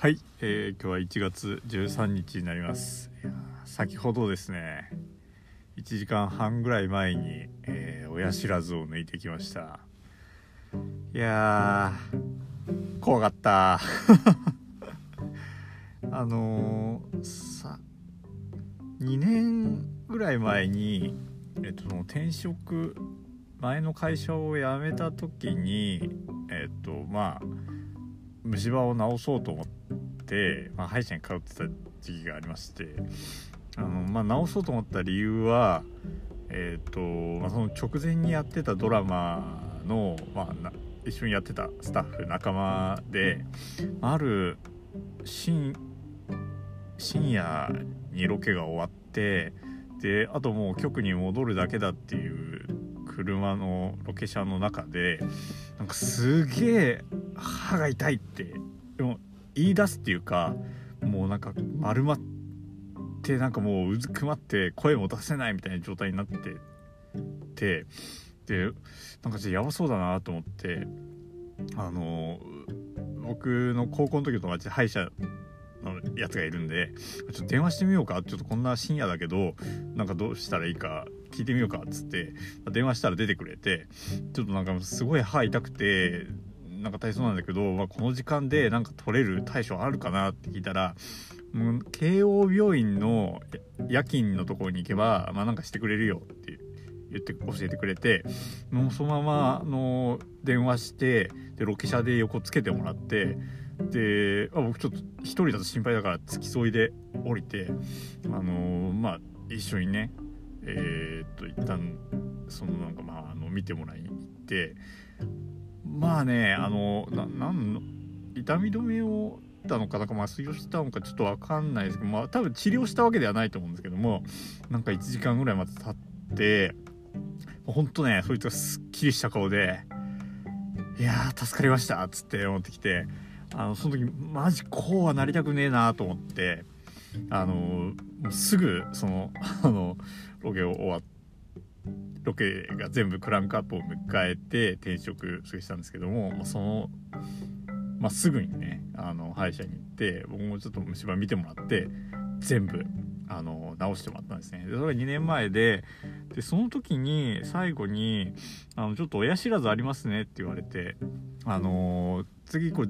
はい、えー今日は1月13日になります。先ほどですね1時間半ぐらい前に、えー親知らずを抜いてきました。いやー怖かった。あのーさ2年ぐらい前にえっと転職前の会社を辞めた時にえっとまあ虫歯を治そうと思って、まあ、歯医者に通ってた時期がありましてあの、まあ、治そうと思った理由はえっ、と、まあ、その直前にやってたドラマの、まあ、な一緒にやってたスタッフ仲間である深深夜にロケが終わってであともう局に戻るだけだっていう車のロケ車の中でなんかすげえ歯が痛いってでも言い出すっていうかもうなんか丸まってなんかもううずくまって声も出せないみたいな状態になっててでなんかちょっとやばそうだなと思ってあの僕の高校の時の友達歯医者のやつがいるんでちょっと電話してみようかちょっとこんな深夜だけどなんかどうしたらいいか聞いてみようかっつって電話したら出てくれてちょっとなんかすごい歯痛くてなんか体操なんだけど、まあ、この時間でなんか取れる対処あるかなって聞いたらもう慶応病院の夜勤のところに行けば、まあ、なんかしてくれるよって言って教えてくれてもうそのままあの電話してでロケ車で横つけてもらってであ僕ちょっと一人だと心配だから付き添いで降りてあのーまあ一緒にねえーっと一旦そのなんかまああの見てもらいに行ってまあねあのななんの痛み止めを打ったのかなんか麻酔をしたのかちょっと分かんないですけどまあ多分治療したわけではないと思うんですけどもなんか1時間ぐらいまで経ってほんとねそいつがすっきりした顔で「いやー助かりました」っつって思ってきてあのその時マジこうはなりたくねえなと思ってあのすぐそのあのロケを終わっロケが全部クランクアップを迎えて転職したんですけどもまあその、まあ、すぐにねあの歯医者に行って僕もちょっと虫歯見てもらって全部あの直してもらったんですねでそれが2年前ででその時に最後にあの「ちょっと親知らずありますね」って言われてあの次これ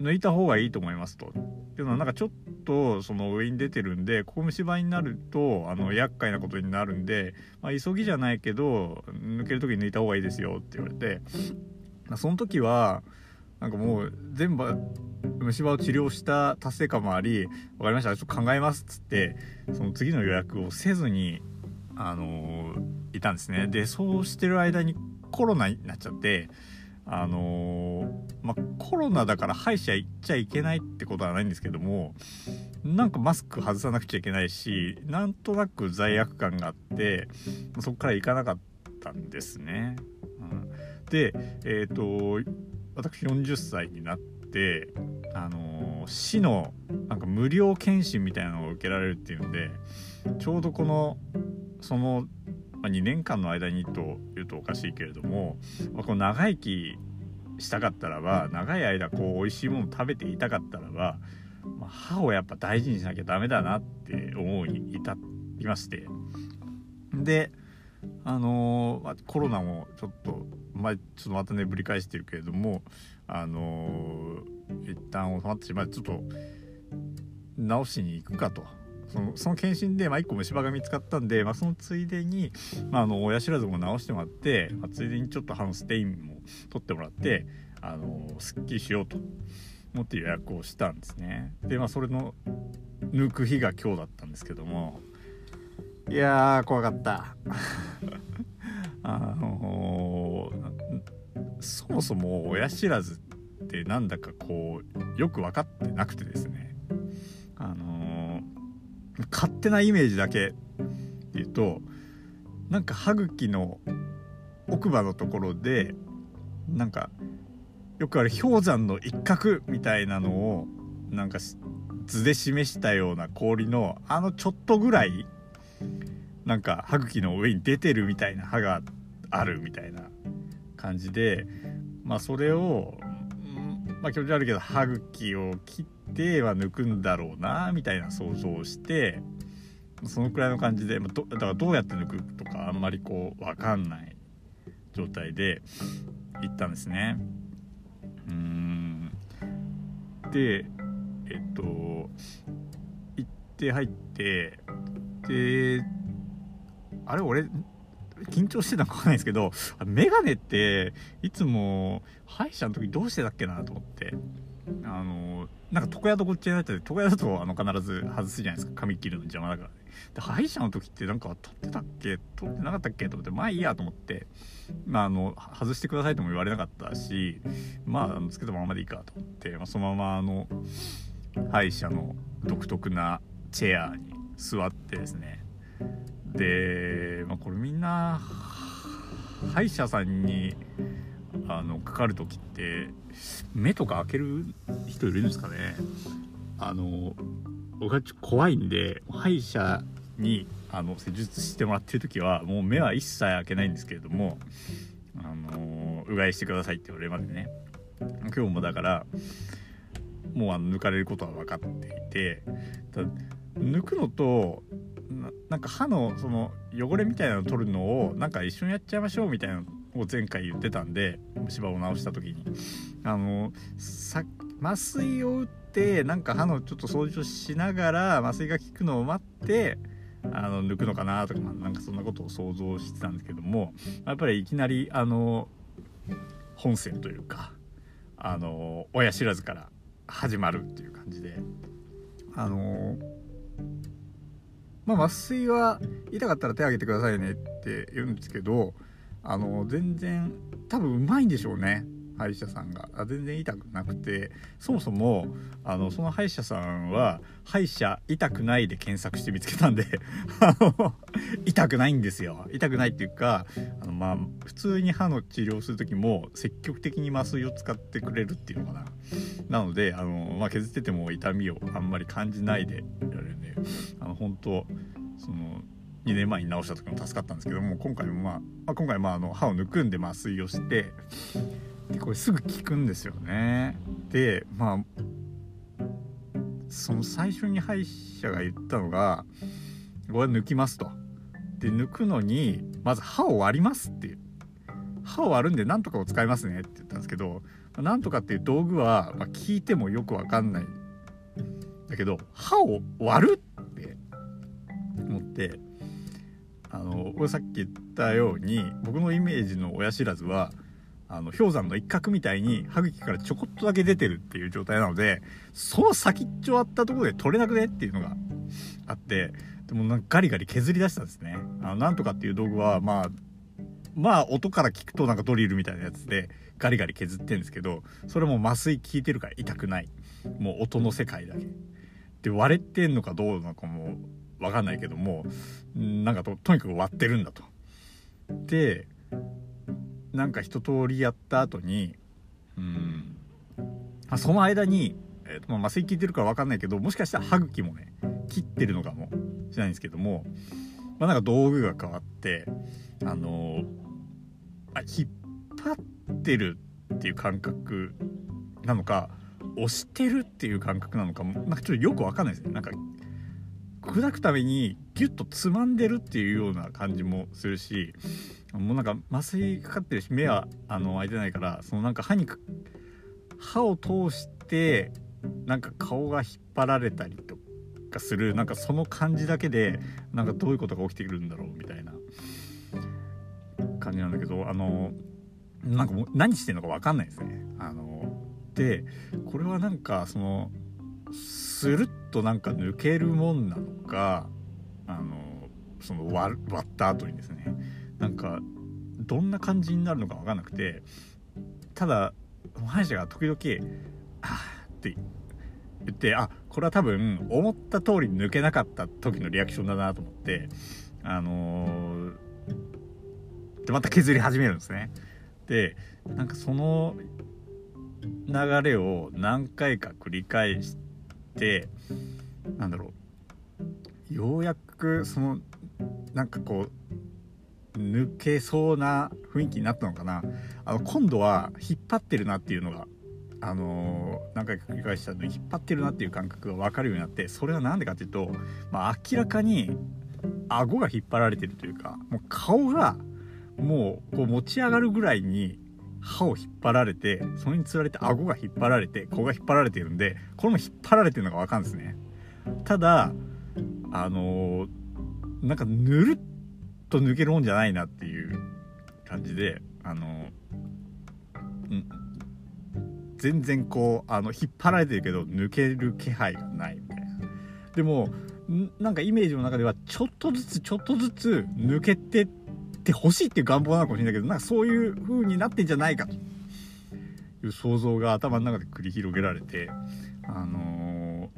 抜いた方がいいと思いますと。っていうのはなんかちょっとその上に出てるんでここ虫歯になるとあの厄介なことになるんで、まあ、急ぎじゃないけど抜ける時に抜いた方がいいですよって言われてまあその時はなんかもう全部虫歯を治療した達成感もあり「分かりましたちょっと考えます」っつってその次の予約をせずにあのいたんですね。でそうしてる間にコロナになっちゃってあのまあコロナだから歯医者行っちゃいけないってことはないんですけどもなんかマスク外さなくちゃいけないしなんとなく罪悪感があってそこから行かなかったんですね。うん、でえっ、と私40歳になってあの市のなんか無料検診みたいなのを受けられるっていうのでちょうどこのそのまあ、2年間の間にというとおかしいけれども、まあ、この長生きしたかったらば長い間こう美味しいもの食べていたかったらば、まあ、歯をやっぱ大事にしなきゃダメだなって思うに至りましてであのーまあ、コロナもちょっと、まあ、ちょっとまたねぶり返してるけれどもあのー一旦収まってしまってちょっと直しに行くかと。そのその検診で、まあ、1個虫歯が見つかったんで、まあ、そのついでに、まあ、あの親知らずも直してもらって、まあ、ついでにちょっと歯のステインも取ってもらってあのすっきりしようと思って予約をしたんですね。でまあそれの抜く日が今日だったんですけどもいやー怖かった。あのそもそも親知らずってなんだかこうよく分かってなくてですね。勝手なイメージだけ言うとなんか歯茎の奥歯のところでなんかよくある氷山の一角みたいなのをなんか図で示したような氷のあのちょっとぐらいなんか歯茎の上に出てるみたいな歯があるみたいな感じでまあそれを、まあ気持ち悪いけど歯茎を切って手は抜くんだろうなみたいな想像をしてそのくらいの感じでだからどうやって抜くとかあんまりこう分かんない状態で行ったんですね。うんでえっと行って入ってであれ俺緊張してたのかわかんないですけどメガネっていつも歯医者の時どうしてたっけなと思ってあのなんか床屋とこっちやられて床屋だとあの必ず外すじゃないですか。髪切るの邪魔だから。ねで歯医者の時ってなんか取ってたっけ？取ってなかったっけ？と思ってまあいいやと思ってまああの外してくださいとも言われなかったしまあつけたままでいいかと思って、まあ、そのままあの歯医者の独特なチェアに座ってですね。で、まあ、これみんな歯医者さんにあのかかる時って目とか開ける人いるんですかね？あの僕はちょっと怖いんで歯医者にあの施術してもらってる時はもう目は一切開けないんですけれどもあのうがいしてくださいって言われるまでね。今日もだからもうあの抜かれることは分かっていて抜くのとなんか歯のその汚れみたいなの取るのをなんか一緒にやっちゃいましょうみたいなのを前回言ってたんで虫歯を直した時に。あのさ麻酔を打ってなんか歯のちょっと掃除をしながら麻酔が効くのを待ってあの抜くのかなとか、なんかそんなことを想像してたんですけどもやっぱりいきなりあの本線というかあの親知らずから始まるっていう感じであのまあ、麻酔は痛かったら手挙げてくださいねって言うんですけどあの全然多分うまいんでしょうね。歯医者さんが。あ全然痛くなくて。そもそもあのその歯医者さんは歯医者痛くないで検索して見つけたんで 痛くないんですよ。痛くないっていうかあのまあ普通に歯の治療する時も積極的に麻酔を使ってくれるっていうのかな。なのであの、まあ、削ってても痛みをあんまり感じないでやれるんであの本当その2年前に直した時も助かったんですけども今回もまあ、今回まああの歯を抜くんで麻酔をしてでこれすぐ効くんですよね。でまあその最初に歯医者が言ったのが「これ抜きます」と。で抜くのにまず歯を割りますっていう。歯を割るんで何とかを使いますねって言ったんですけど何とかっていう道具は、まあ、聞いてもよくわかんない。だけど歯を割るって思ってあのさっき言ったように僕のイメージの親知らずはあの氷山の一角みたいに歯茎からちょこっとだけ出てるっていう状態なのでその先っちょあったところで取れなくねっていうのがあってでもなんかガリガリ削り出したんですね。あのなんとかっていう道具はまあまあ音から聞くとなんかドリルみたいなやつでガリガリ削ってんですけどそれも麻酔効いてるから痛くない。もう音の世界だけ。で割れてんのかどうなのかも分かんないけどもなんかととにかく割ってるんだと。でなんか一通りやった後にうんその間に、えーとまあ、麻酔効いてるから分かんないけどもしかしたら歯茎もね切ってるのかもしれないんですけども、まあ、なんか道具が変わってあのー、あ引っ張ってるっていう感覚なのか押してるっていう感覚なのかもなんかちょっとよく分かんないですね。なんか砕くためにギュッとつまんでるっていうような感じもするしもうなんか麻酔かかってるし目はあの開いてないからそのなんか歯に歯を通してなんか顔が引っ張られたりとかするなんかその感じだけでなんかどういうことが起きてくるんだろうみたいな感じなんだけどあのなんかもう何してんのか分かんないですね。あのでこれはなんかそのスルッとなんか抜けるもんなのかあのその割割った後にですねなんかどんな感じになるのか分かんなくてただ歯医者が時々「ああ」って言ってあこれは多分思った通り抜けなかった時のリアクションだなと思ってあのー、でまた削り始めるんですね。でなんかその流れを何回か繰り返してなんだろう。ようやくそのなんかこう抜けそうな雰囲気になったのかな。あの今度は引っ張ってるなっていうのがあの、何回か繰り返したのに引っ張ってるなっていう感覚が分かるようになってそれは何でかっていうと、まあ、明らかに顎が引っ張られてるというかもう顔がもうこう持ち上がるぐらいに歯を引っ張られてそれにつられて顎が引っ張られて子が引っ張られてるんでこれも引っ張られてるのが分かるんですね。ただあのー、なんかぬるっと抜けるもんじゃないなっていう感じであのー、全然こうあの引っ張られてるけど抜ける気配がないみたいな。でもなんかイメージの中ではちょっとずつちょっとずつ抜けてってほしいっていう願望なのかもしれないけどなんかそういう風になってんじゃないかと。いう想像が頭の中で繰り広げられてあの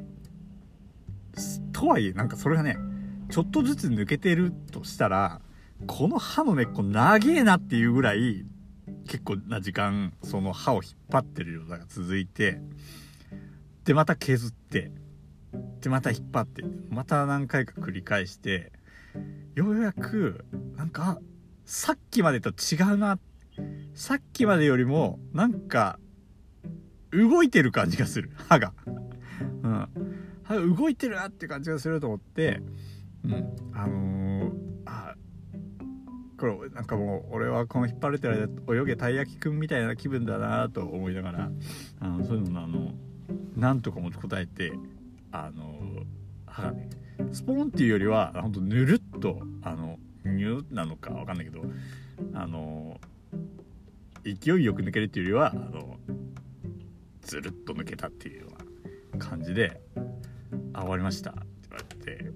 ー、とはいえなんかそれがねちょっとずつ抜けてるとしたらこの歯の根っこ長えなっていうぐらい結構な時間その歯を引っ張ってるようなが続いてでまた削ってでまた引っ張ってまた何回か繰り返してようやくなんかさっきまでと違うな。さっきまでよりもなんか動いてる感じがする。歯が、うん、歯が動いてるなって感じがすると思って、うん、あのー、あこれなんかもう俺はこの引っ張れてる間泳げたい焼きくんみたいな気分だなと思いながらあのそういうのもあのなんとか持ちこたえてあの歯がねスポーンっていうよりはほんとぬるっとあのニューなのか分かんないけどあの勢いよく抜けるっていうよりはあのずるっと抜けたっていうような感じで「あ終わりました」って言われて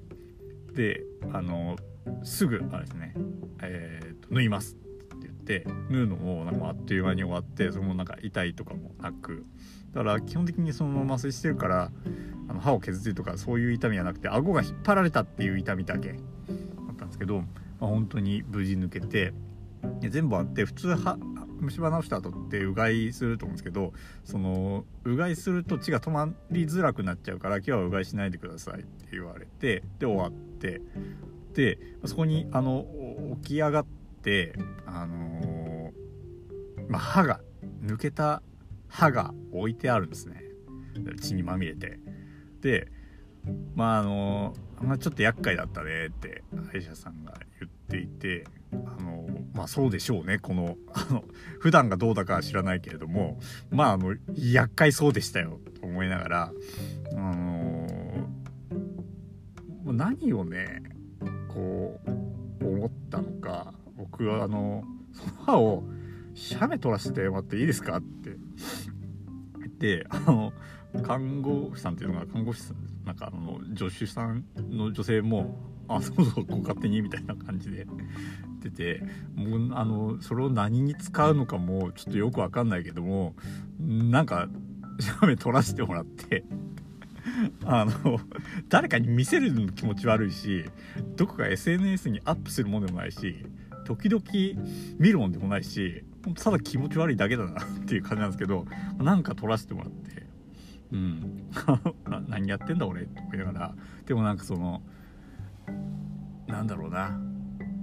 であのすぐあれですねえーと、縫います。って言って縫うのもなんかあっという間に終わってそのなんか痛いとかもなくだから基本的にそのまま麻酔してるからあの歯を削ってるとかそういう痛みはなくて顎が引っ張られたっていう痛みだけだったんですけど、まあ、本当に無事抜けて全部あって普通は虫歯直した後ってうがいすると思うんですけどそのうがいすると血が止まりづらくなっちゃうから今日はうがいしないでくださいって言われてで終わってでそこにあの起き上がってあのー、まあ、歯が抜けた歯が置いてあるんですね。血にまみれて。でまああのまあ、ちょっと厄介だったねって歯医者さんが言っていてあのまあそうでしょうね。このあの普段がどうだかは知らないけれどもまああの厄介そうでしたよと思いながらあの何をねこう思ったのか僕はあのその歯を写メ撮らせてもらっていいですかって言ってあの看護婦さんっていうのが看護師さんなんかあの助手さんの女性も「あそうそうご勝手に」みたいな感じで言っててもうあのそれを何に使うのかもちょっとよく分かんないけどもなんか写メ撮らせてもらって あの誰かに見せるのも気持ち悪いしどこか SNS にアップするもんでもないし時々見るもんでもないしただ気持ち悪いだけだなっていう感じなんですけどなんか撮らせてもらって。うん。何やってんだ俺？って思いながら。でもなんかそのなんだろうな。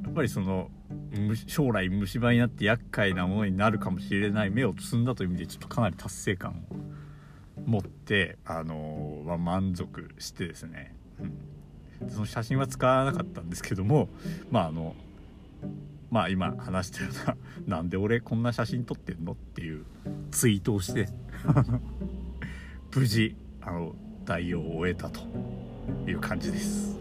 やっぱりその将来虫歯になって厄介なものになるかもしれない。目を摘んだという意味でちょっとかなり達成感を持ってあのまあ、満足してですね、うん、その写真は使わなかったんですけどもまああのまあ今話したような「なんで俺こんな写真撮ってんの?」っていうツイートをして。無事あの代用を終えたという感じです。